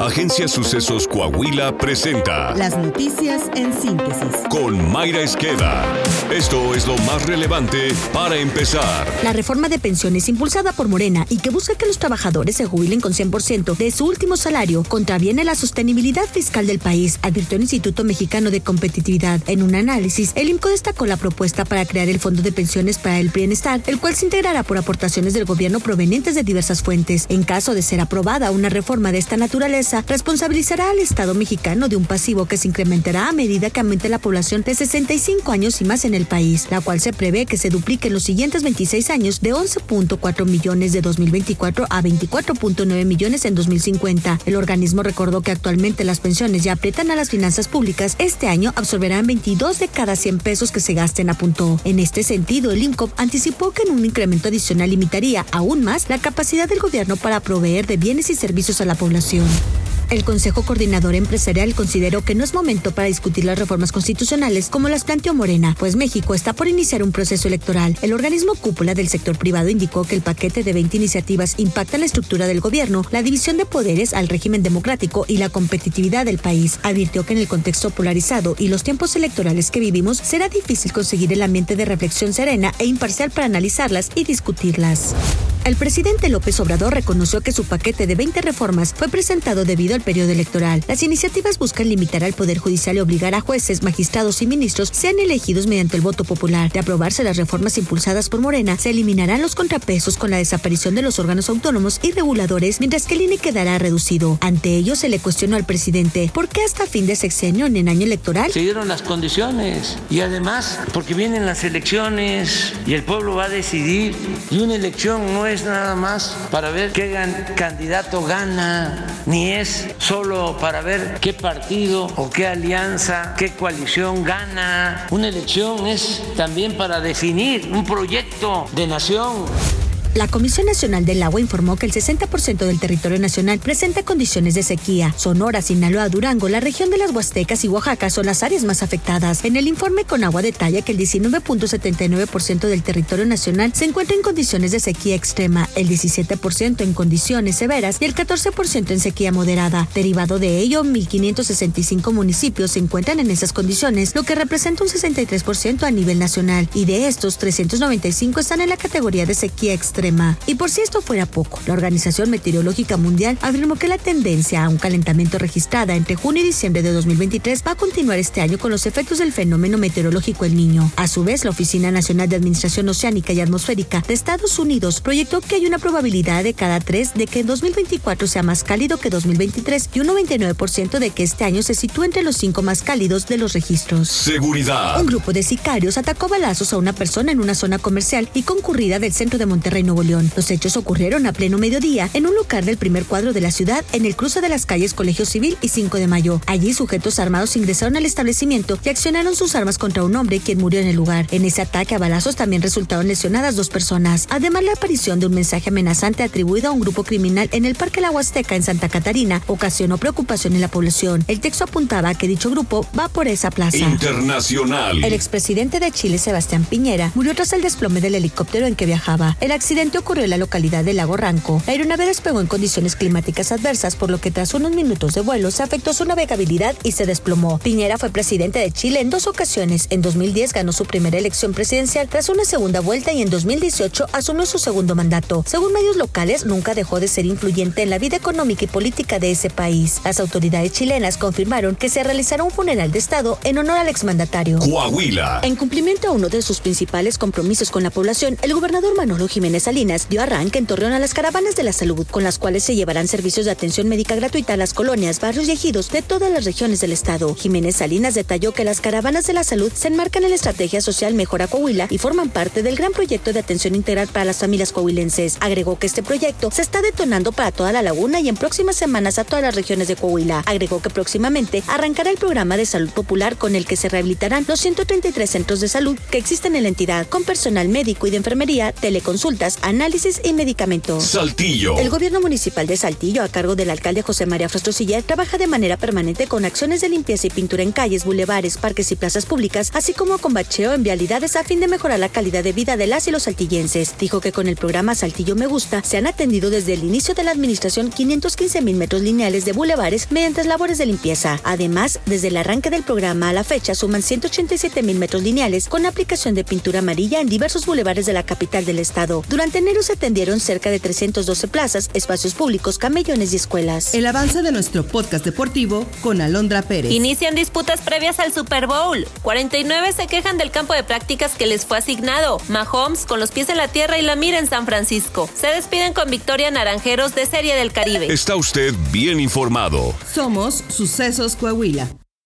Agencia Sucesos Coahuila presenta Las noticias en síntesis. con Mayra Esqueda. Esto es lo más relevante para empezar. La reforma de pensiones impulsada por Morena y que busca que los trabajadores se jubilen con 100% de su último salario contraviene la sostenibilidad fiscal del país, advirtió el Instituto Mexicano de Competitividad. En un análisis, el IMCO destacó la propuesta para crear el Fondo de Pensiones para el Bienestar, el cual se integrará por aportaciones del gobierno provenientes de diversas fuentes. En caso de ser aprobada una reforma de esta naturaleza, responsabilizará al Estado mexicano de un pasivo que se incrementará a medida que aumente la población de 65 años y más en el país, la cual se prevé que se duplique en los siguientes 26 años de 11.4 millones de 2024 a 24.9 millones en 2050. El organismo recordó que actualmente las pensiones ya aprietan a las finanzas públicas. Este año absorberán 22 de cada 100 pesos que se gasten, apuntó. En este sentido, el INCOP anticipó que un incremento adicional limitaría aún más la capacidad del gobierno para proveer de bienes y servicios a la población. El Consejo Coordinador Empresarial consideró que no es momento para discutir las reformas constitucionales como las planteó Morena, pues México está por iniciar un proceso electoral. El organismo cúpula del sector privado indicó que el paquete de 20 iniciativas impacta la estructura del gobierno, la división de poderes al régimen democrático y la competitividad del país. Advirtió que en el contexto polarizado y los tiempos electorales que vivimos será difícil conseguir el ambiente de reflexión serena e imparcial para analizarlas y discutirlas. El presidente López Obrador reconoció que su paquete de 20 reformas fue presentado debido al periodo electoral. Las iniciativas buscan limitar al Poder Judicial y obligar a jueces, magistrados y ministros sean elegidos mediante el voto popular. De aprobarse las reformas impulsadas por Morena, se eliminarán los contrapesos con la desaparición de los órganos autónomos y reguladores, mientras que el INE quedará reducido. Ante ello, se le cuestionó al presidente por qué hasta fin de sexenio en año electoral se dieron las condiciones y además porque vienen las elecciones y el pueblo va a decidir y una elección no es nada más para ver qué candidato gana, ni es solo para ver qué partido o qué alianza, qué coalición gana. Una elección es también para definir un proyecto de nación. La Comisión Nacional del Agua informó que el 60% del territorio nacional presenta condiciones de sequía. Sonora, Sinaloa, Durango, la región de las Huastecas y Oaxaca son las áreas más afectadas. En el informe con agua detalla que el 19.79% del territorio nacional se encuentra en condiciones de sequía extrema, el 17% en condiciones severas y el 14% en sequía moderada. Derivado de ello, 1.565 municipios se encuentran en esas condiciones, lo que representa un 63% a nivel nacional, y de estos, 395 están en la categoría de sequía extrema. Y por si esto fuera poco, la Organización Meteorológica Mundial afirmó que la tendencia a un calentamiento registrada entre junio y diciembre de 2023 va a continuar este año con los efectos del fenómeno meteorológico El Niño. A su vez, la Oficina Nacional de Administración Oceánica y Atmosférica de Estados Unidos proyectó que hay una probabilidad de cada tres de que en 2024 sea más cálido que 2023 y un 99% de que este año se sitúe entre los cinco más cálidos de los registros. Seguridad. Un grupo de sicarios atacó balazos a una persona en una zona comercial y concurrida del centro de Monterrey, Nuevo León. Los hechos ocurrieron a pleno mediodía en un lugar del primer cuadro de la ciudad en el cruce de las calles Colegio Civil y 5 de Mayo. Allí sujetos armados ingresaron al establecimiento y accionaron sus armas contra un hombre quien murió en el lugar. En ese ataque a balazos también resultaron lesionadas dos personas. Además, la aparición de un mensaje amenazante atribuido a un grupo criminal en el Parque La Huasteca en Santa Catarina ocasionó preocupación en la población. El texto apuntaba a que dicho grupo va por esa plaza. Internacional. El expresidente de Chile, Sebastián Piñera, murió tras el desplome del helicóptero en que viajaba. El accidente ocurrió en la localidad de Lago Ranco. La aeronave despegó en condiciones climáticas adversas, por lo que tras unos minutos de vuelo se afectó su navegabilidad y se desplomó. Piñera fue presidente de Chile en dos ocasiones. En 2010 ganó su primera elección presidencial tras una segunda vuelta y en 2018 asumió su segundo mandato. Según medios locales, nunca dejó de ser influyente en la vida económica y política de ese país. Las autoridades chilenas confirmaron que se realizará un funeral de Estado en honor al exmandatario. Coahuila. En cumplimiento a uno de sus principales compromisos con la población, el gobernador Manolo Jiménez Salinas dio arranque en Torreón a las caravanas de la salud, con las cuales se llevarán servicios de atención médica gratuita a las colonias, barrios y ejidos de todas las regiones del estado. Jiménez Salinas detalló que las caravanas de la salud se enmarcan en la estrategia social Mejora Coahuila y forman parte del gran proyecto de atención integral para las familias coahuilenses. Agregó que este proyecto se está detonando para toda la laguna y en próximas semanas a todas las regiones de Coahuila. Agregó que próximamente arrancará el programa de salud popular con el que se rehabilitarán los 133 centros de salud que existen en la entidad, con personal médico y de enfermería, teleconsultas, análisis y medicamentos. Saltillo. El gobierno municipal de Saltillo, a cargo del alcalde José María Frastrosilla, trabaja de manera permanente con acciones de limpieza y pintura en calles, bulevares, parques y plazas públicas, así como con bacheo en vialidades a fin de mejorar la calidad de vida de las y los saltillenses. Dijo que con el programa Saltillo Me Gusta se han atendido desde el inicio de la administración 515 mil metros lineales de bulevares mediante labores de limpieza. Además, desde el arranque del programa a la fecha suman 187 mil metros lineales con aplicación de pintura amarilla en diversos bulevares de la capital del estado. Durante enero se atendieron cerca de 312 plazas, espacios públicos, camellones y escuelas. El avance de nuestro podcast deportivo con Alondra Pérez. Inician disputas previas al Super Bowl. 49 se quejan del campo de prácticas que les fue asignado. Mahomes con los pies en la tierra y la mira en San Francisco. Se despiden con victoria Naranjeros de Serie del Caribe. Está usted bien informado. Somos Sucesos Coahuila.